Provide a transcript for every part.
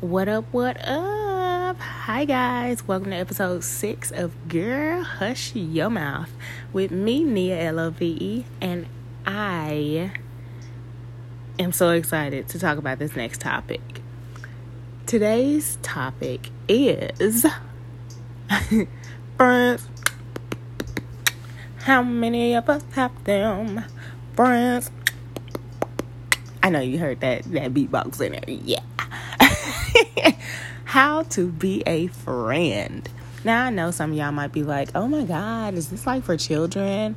What up, what up? Hi, guys. Welcome to episode six of Girl Hush Your Mouth with me, Nia L O V E, and I am so excited to talk about this next topic. Today's topic is friends. How many of us have them? Friends. I know you heard that that beatbox in there. Yeah. How to be a friend. Now I know some of y'all might be like, "Oh my god, is this like for children?"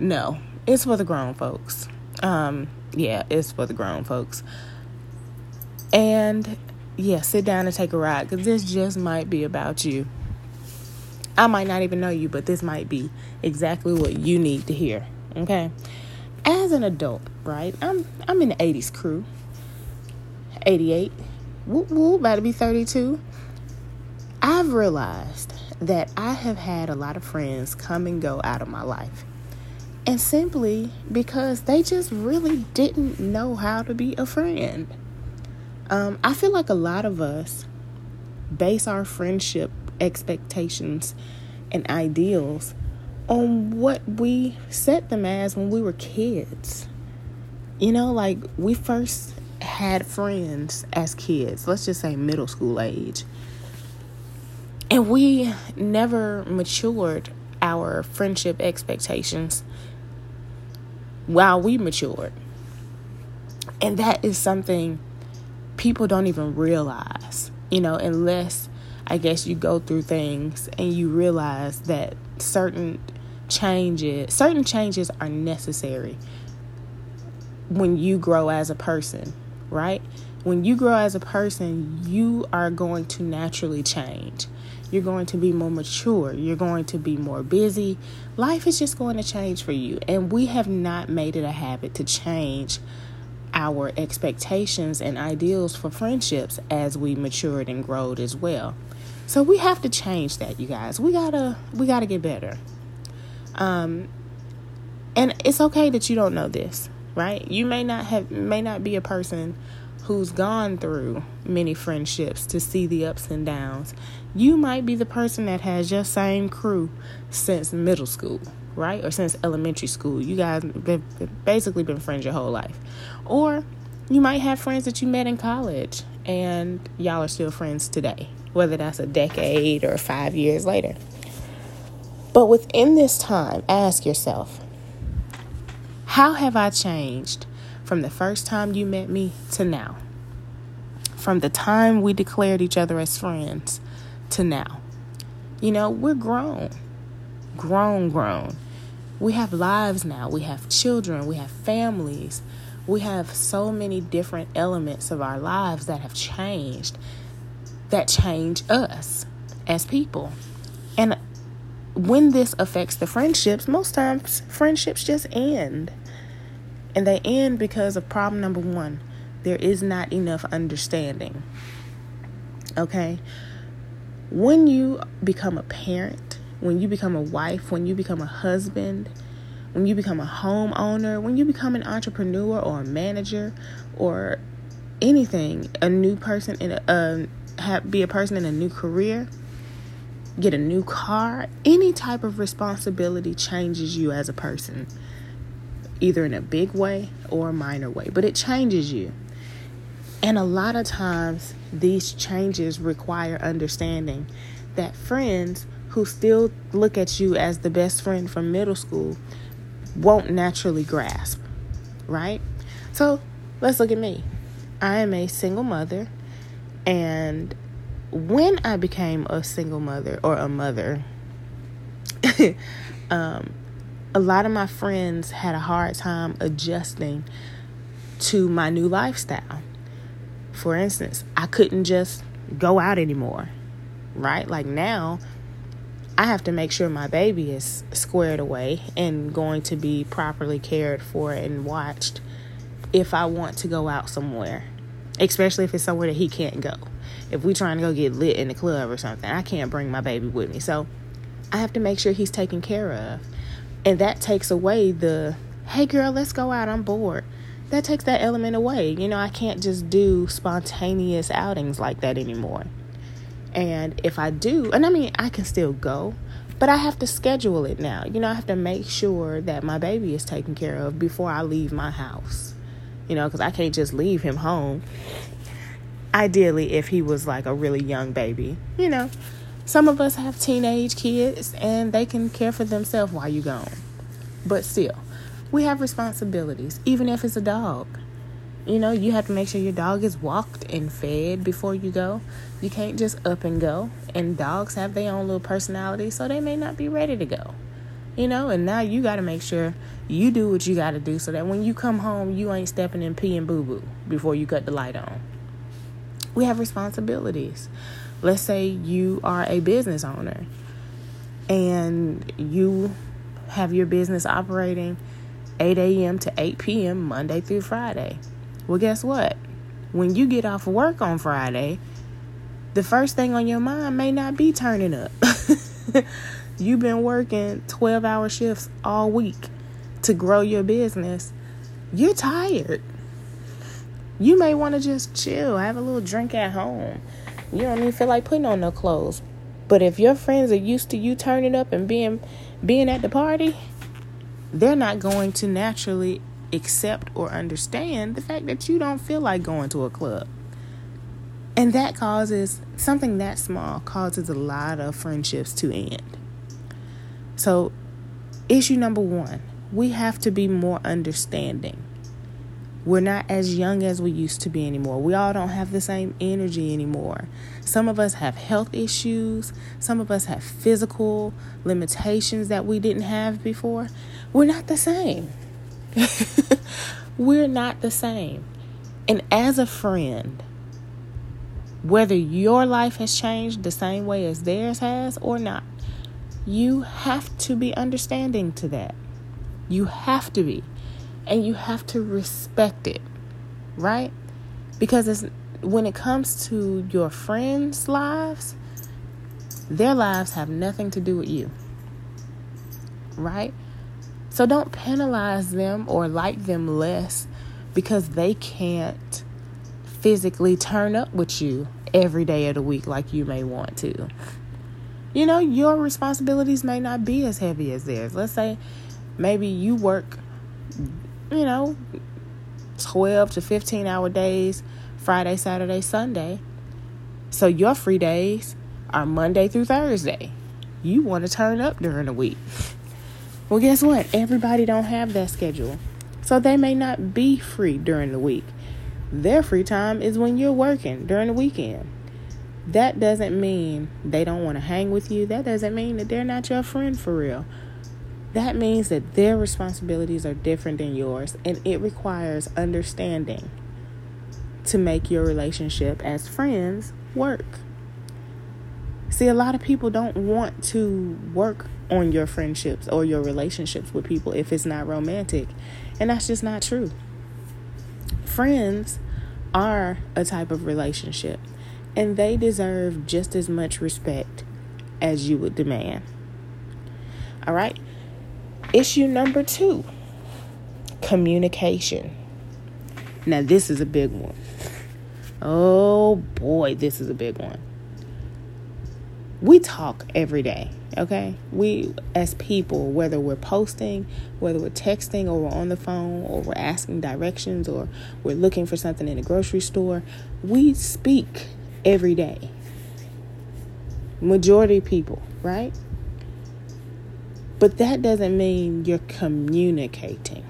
No, it's for the grown folks. Um, yeah, it's for the grown folks. And yeah, sit down and take a ride because this just might be about you. I might not even know you, but this might be exactly what you need to hear. Okay. As an adult, right? I'm I'm in the 80s crew. 88. Woo whoop, about to be 32. I've realized that I have had a lot of friends come and go out of my life. And simply because they just really didn't know how to be a friend. Um, I feel like a lot of us base our friendship expectations and ideals on what we set them as when we were kids. You know, like we first had friends as kids, let's just say middle school age. And we never matured our friendship expectations while we matured. And that is something people don't even realize, you know, unless I guess you go through things and you realize that certain changes, certain changes are necessary when you grow as a person, right? When you grow as a person, you are going to naturally change. You're going to be more mature. You're going to be more busy. Life is just going to change for you. And we have not made it a habit to change our expectations and ideals for friendships as we matured and growed as well. So we have to change that, you guys. We gotta we gotta get better. Um, and it's okay that you don't know this, right? You may not have may not be a person who's gone through many friendships to see the ups and downs. You might be the person that has your same crew since middle school, right? Or since elementary school. You guys been basically been friends your whole life. Or you might have friends that you met in college and y'all are still friends today, whether that's a decade or 5 years later. But within this time, ask yourself, how have I changed from the first time you met me to now? From the time we declared each other as friends to now. You know, we're grown. Grown, grown. We have lives now. We have children. We have families. We have so many different elements of our lives that have changed, that change us as people. And when this affects the friendships, most times friendships just end. And they end because of problem number one there is not enough understanding. Okay? When you become a parent, when you become a wife, when you become a husband, when you become a homeowner, when you become an entrepreneur or a manager or anything, a new person in a uh, have, be a person in a new career, get a new car, any type of responsibility changes you as a person, either in a big way or a minor way, but it changes you. And a lot of times, these changes require understanding that friends who still look at you as the best friend from middle school won't naturally grasp, right? So let's look at me. I am a single mother, and when I became a single mother or a mother, um, a lot of my friends had a hard time adjusting to my new lifestyle. For instance, I couldn't just go out anymore, right? Like now, I have to make sure my baby is squared away and going to be properly cared for and watched if I want to go out somewhere, especially if it's somewhere that he can't go if we trying to go get lit in the club or something, I can't bring my baby with me. So I have to make sure he's taken care of. And that takes away the, hey girl, let's go out, I'm bored. that takes that element away. You know, I can't just do spontaneous outings like that anymore. And if I do, and I mean, I can still go, but I have to schedule it now. You know, I have to make sure that my baby is taken care of before I leave my house. You know, because I can't just leave him home. Ideally, if he was like a really young baby, you know. Some of us have teenage kids and they can care for themselves while you're gone. But still, we have responsibilities, even if it's a dog. You know, you have to make sure your dog is walked and fed before you go. You can't just up and go. And dogs have their own little personality, so they may not be ready to go. You know, and now you got to make sure you do what you got to do so that when you come home, you ain't stepping in pee and boo boo before you cut the light on. We have responsibilities. Let's say you are a business owner and you have your business operating 8 a.m. to 8 p.m. Monday through Friday. Well, guess what? When you get off work on Friday, the first thing on your mind may not be turning up. You've been working 12 hour shifts all week to grow your business. You're tired. You may want to just chill, have a little drink at home. You don't even feel like putting on no clothes. But if your friends are used to you turning up and being being at the party, they're not going to naturally accept or understand the fact that you don't feel like going to a club. And that causes something that small causes a lot of friendships to end. So, issue number one we have to be more understanding. We're not as young as we used to be anymore. We all don't have the same energy anymore. Some of us have health issues. Some of us have physical limitations that we didn't have before. We're not the same. We're not the same. And as a friend, whether your life has changed the same way as theirs has or not, you have to be understanding to that. You have to be. And you have to respect it, right? Because it's, when it comes to your friends' lives, their lives have nothing to do with you, right? So don't penalize them or like them less because they can't physically turn up with you every day of the week like you may want to. You know, your responsibilities may not be as heavy as theirs. Let's say maybe you work, you know, 12 to 15 hour days, Friday, Saturday, Sunday. So your free days are Monday through Thursday. You want to turn up during the week. Well, guess what? Everybody don't have that schedule. So they may not be free during the week. Their free time is when you're working during the weekend. That doesn't mean they don't want to hang with you. That doesn't mean that they're not your friend for real. That means that their responsibilities are different than yours, and it requires understanding to make your relationship as friends work. See, a lot of people don't want to work on your friendships or your relationships with people if it's not romantic. And that's just not true. Friends are a type of relationship, and they deserve just as much respect as you would demand. All right. Issue number two communication. Now, this is a big one. Oh boy, this is a big one we talk every day okay we as people whether we're posting whether we're texting or we're on the phone or we're asking directions or we're looking for something in a grocery store we speak every day. Majority people right? But that doesn't mean you're communicating.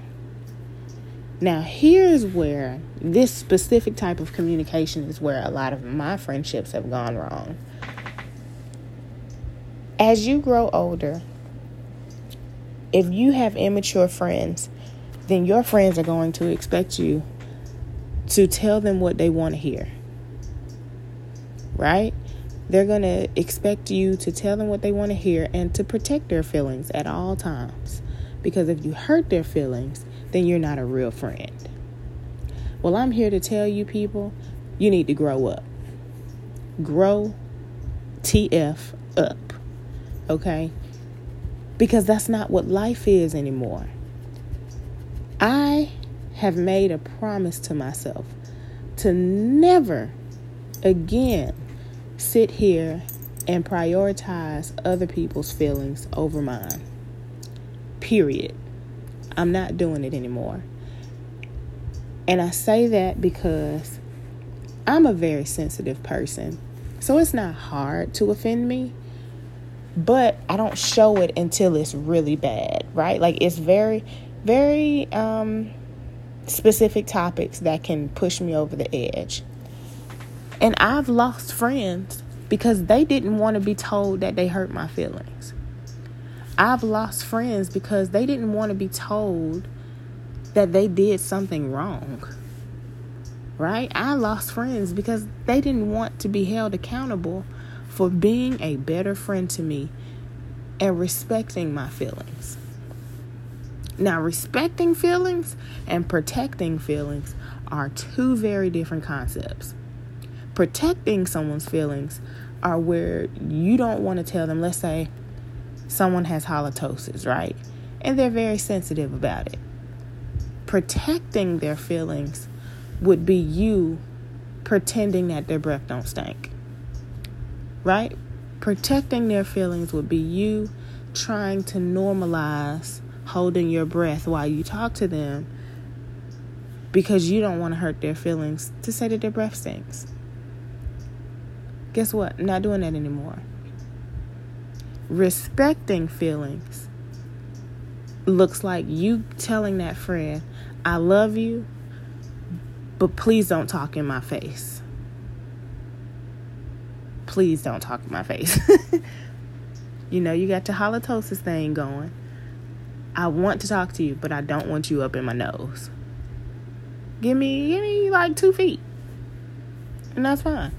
Now here's where this specific type of communication is where a lot of my friendships have gone wrong. As you grow older, if you have immature friends, then your friends are going to expect you to tell them what they want to hear. Right? They're going to expect you to tell them what they want to hear and to protect their feelings at all times. Because if you hurt their feelings, then you're not a real friend. Well, I'm here to tell you people, you need to grow up. Grow TF up okay? Because that's not what life is anymore. I have made a promise to myself to never again sit here and prioritize other people's feelings over mine. Period. I'm not doing it anymore. And I say that because I'm a very sensitive person. So it's not hard to offend me, but I don't show it until it's really bad, right? Like it's very, very um, specific topics that can push me over the edge. And I've lost friends because they didn't want to be told that they hurt my feelings. I've lost friends because they didn't want to be told that they did something wrong. Right? I lost friends because they didn't want to be held accountable for being a better friend to me and respecting my feelings. Now, respecting feelings and protecting feelings are two very different concepts. Protecting someone's feelings are where you don't want to tell them, let's say someone has halitosis, right? And they're very sensitive about it. Protecting their feelings would be you pretending that their breath don't stink. Right? Protecting their feelings would be you trying to normalize holding your breath while you talk to them because you don't want to hurt their feelings to say that their breath stinks. Guess what? I'm not doing that anymore. Respecting feelings looks like you telling that friend, I love you, but please don't talk in my face. Please don't talk in my face. you know, you got the halitosis thing going. I want to talk to you, but I don't want you up in my nose. Give me, give me like two feet. And that's fine.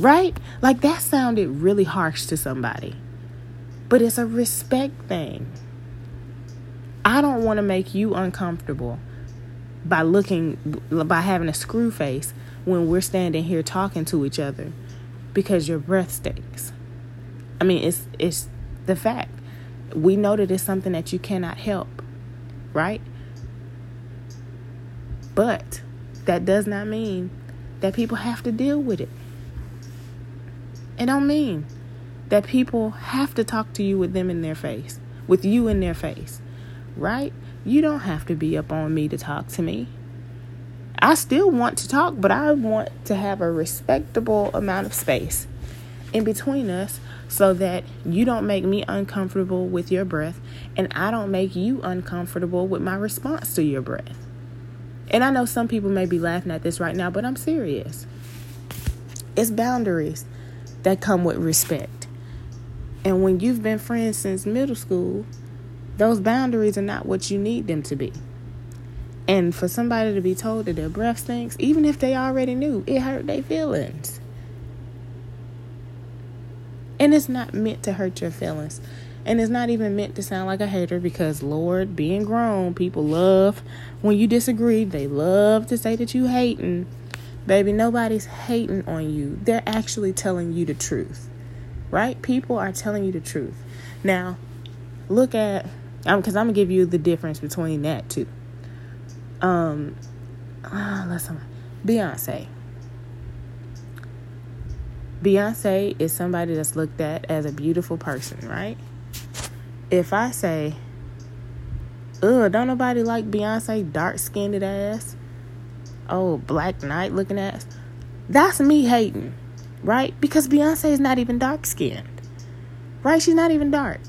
Right? Like that sounded really harsh to somebody. But it's a respect thing. I don't want to make you uncomfortable by looking by having a screw face when we're standing here talking to each other because your breath stinks. I mean, it's it's the fact. We know that it's something that you cannot help, right? But that does not mean that people have to deal with it. It don't mean that people have to talk to you with them in their face, with you in their face, right? You don't have to be up on me to talk to me. I still want to talk, but I want to have a respectable amount of space in between us so that you don't make me uncomfortable with your breath and I don't make you uncomfortable with my response to your breath. And I know some people may be laughing at this right now, but I'm serious. It's boundaries that come with respect. And when you've been friends since middle school, those boundaries are not what you need them to be. And for somebody to be told that their breath stinks, even if they already knew, it hurt their feelings. And it's not meant to hurt your feelings. And it's not even meant to sound like a hater because, Lord, being grown, people love when you disagree. They love to say that you hating. Baby, nobody's hating on you. They're actually telling you the truth. Right? People are telling you the truth. Now, look at um cuz I'm going to give you the difference between that too. Um uh, let's. Beyonce. Beyonce is somebody that's looked at as a beautiful person, right? If I say, ugh, don't nobody like Beyonce dark skinned ass? Oh, Black Knight looking ass. That's me hating, right? Because Beyonce is not even dark skinned, right? She's not even dark.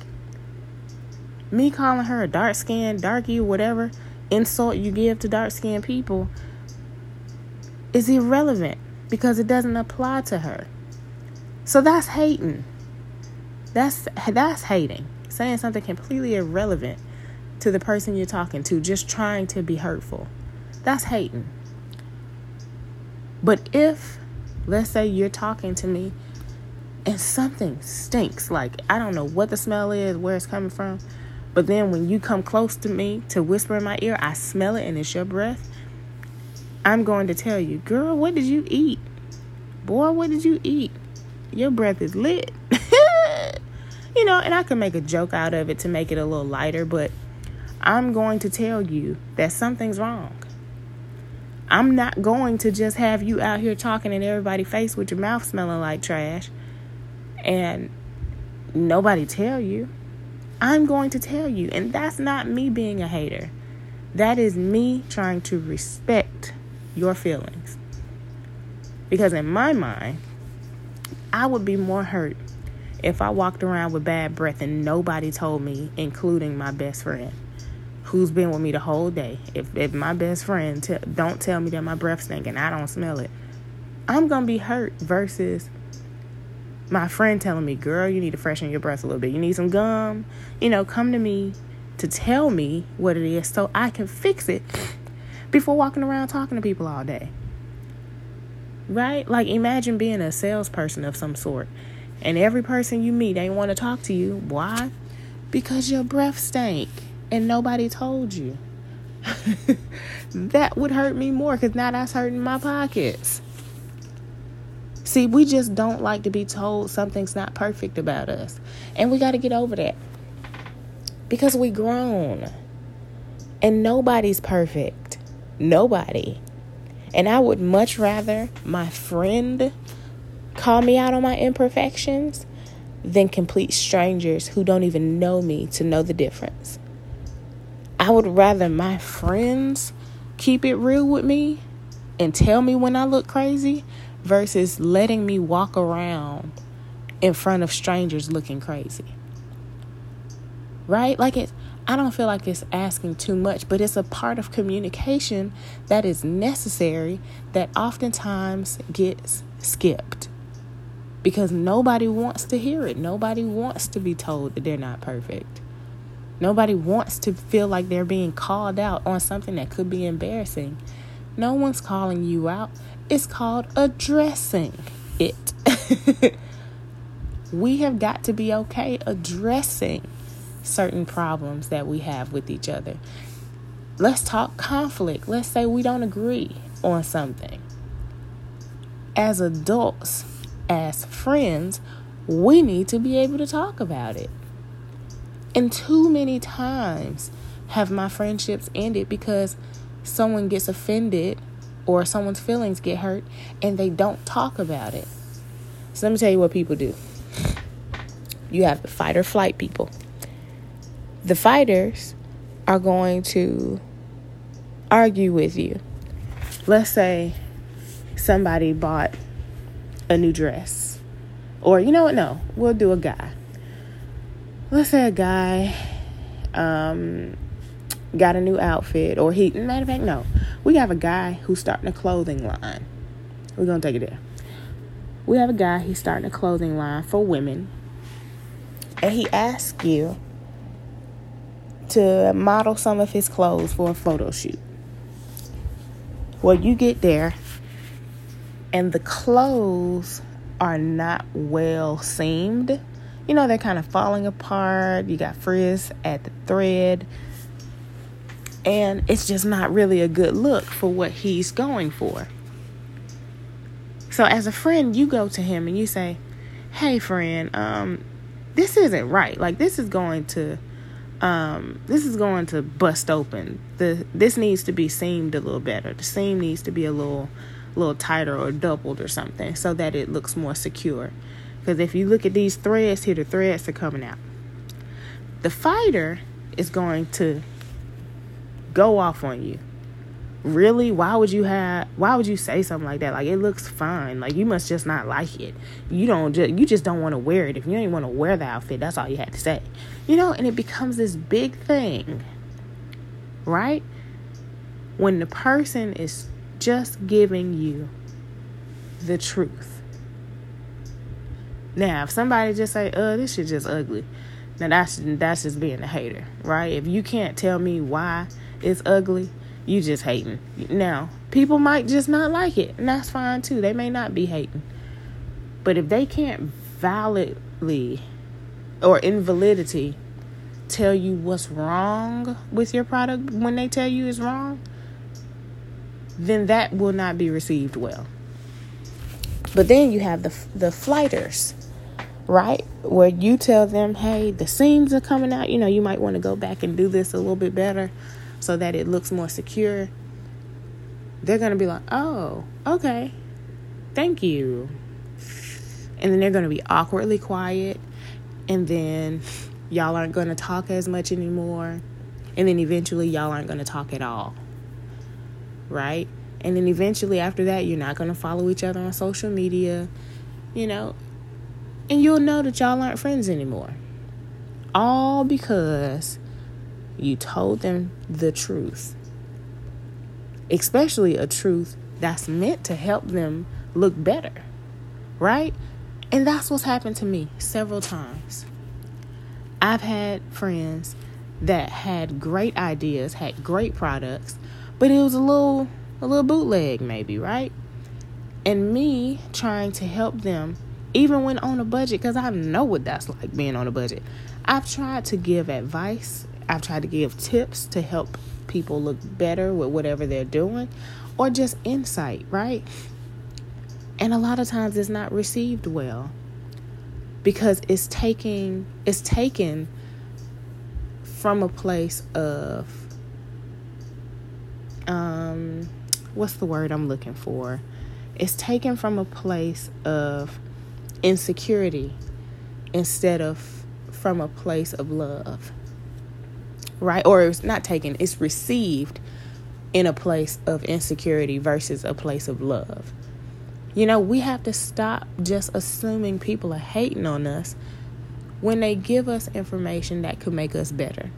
Me calling her a dark skinned, darky, whatever insult you give to dark skinned people is irrelevant because it doesn't apply to her. So that's hating. That's that's hating. Saying something completely irrelevant to the person you're talking to, just trying to be hurtful. That's hating. But if, let's say, you're talking to me and something stinks, like I don't know what the smell is, where it's coming from, but then when you come close to me to whisper in my ear, I smell it and it's your breath, I'm going to tell you, girl, what did you eat? Boy, what did you eat? Your breath is lit. you know, and I can make a joke out of it to make it a little lighter, but I'm going to tell you that something's wrong. I'm not going to just have you out here talking in everybody's face with your mouth smelling like trash and nobody tell you. I'm going to tell you. And that's not me being a hater. That is me trying to respect your feelings. Because in my mind, I would be more hurt if I walked around with bad breath and nobody told me, including my best friend who's been with me the whole day. If, if my best friend t- don't tell me that my breath stink and I don't smell it, I'm going to be hurt versus my friend telling me, girl, you need to freshen your breath a little bit. You need some gum. You know, come to me to tell me what it is so I can fix it before walking around talking to people all day. Right? Like, imagine being a salesperson of some sort and every person you meet ain't want to talk to you. Why? Because your breath stank and nobody told you. that would hurt me more because now that's hurting my pockets. See, we just don't like to be told something's not perfect about us. And we got to get over that. Because we grown. And nobody's perfect. Nobody. And I would much rather my friend call me out on my imperfections than complete strangers who don't even know me to know the difference. I would rather my friends keep it real with me and tell me when I look crazy versus letting me walk around in front of strangers looking crazy. Right? Like it I don't feel like it's asking too much, but it's a part of communication that is necessary that oftentimes gets skipped. Because nobody wants to hear it. Nobody wants to be told that they're not perfect. Nobody wants to feel like they're being called out on something that could be embarrassing. No one's calling you out. It's called addressing it. we have got to be okay addressing certain problems that we have with each other. Let's talk conflict. Let's say we don't agree on something. As adults, as friends, we need to be able to talk about it. And too many times have my friendships ended because someone gets offended or someone's feelings get hurt and they don't talk about it. So let me tell you what people do. You have the fight or flight people. The fighters are going to argue with you. Let's say somebody bought a new dress. Or, you know what? No, we'll do a guy let's say a guy um, got a new outfit, or he, matter of fact, no, we have a guy who's starting a clothing line. We're gonna take it there. We have a guy, he's starting a clothing line for women, and he asks you to model some of his clothes for a photo shoot. Well, you get there, and the clothes are not well seamed you know, they're kind of falling apart. You got frizz at the thread. And it's just not really a good look for what he's going for. So as a friend, you go to him and you say, "Hey friend, um this isn't right. Like this is going to um this is going to bust open. The this needs to be seamed a little better. The seam needs to be a little little tighter or doubled or something so that it looks more secure." Because if you look at these threads here, the threads are coming out. The fighter is going to go off on you. Really? Why would you have why would you say something like that? Like it looks fine. Like you must just not like it. You don't just you just don't want to wear it. If you don't want to wear the outfit, that's all you had to say. You know, and it becomes this big thing. Right? When the person is just giving you the truth now, if somebody just say, "Uh, this shit just ugly," now that's that's just being a hater, right? If you can't tell me why it's ugly, you just hating. Now, people might just not like it, and that's fine too. They may not be hating, but if they can't validly or invalidity tell you what's wrong with your product when they tell you it's wrong, then that will not be received well. But then you have the the flighters right? Where you tell them, hey, the seams are coming out. You know, you might want to go back and do this a little bit better so that it looks more secure. They're going to be like, oh, okay, thank you. And then they're going to be awkwardly quiet. And then y'all aren't going to talk as much anymore. And then eventually, y'all aren't going to talk at all. Right? And then eventually, after that, you're not going to follow each other on social media. You know, and you'll know that y'all aren't friends anymore. All because you told them the truth. Especially a truth that's meant to help them look better. Right? And that's what's happened to me several times. I've had friends that had great ideas, had great products, but it was a little a little bootleg maybe, right? And me trying to help them even when on a budget, because I know what that's like being on a budget. I've tried to give advice, I've tried to give tips to help people look better with whatever they're doing, or just insight, right? And a lot of times it's not received well because it's taking it's taken from a place of um what's the word I'm looking for? It's taken from a place of insecurity instead of from a place of love. Right? Or it's not taken, it's received in a place of insecurity versus a place of love. You know, we have to stop just assuming people are hating on us when they give us information that could make us better.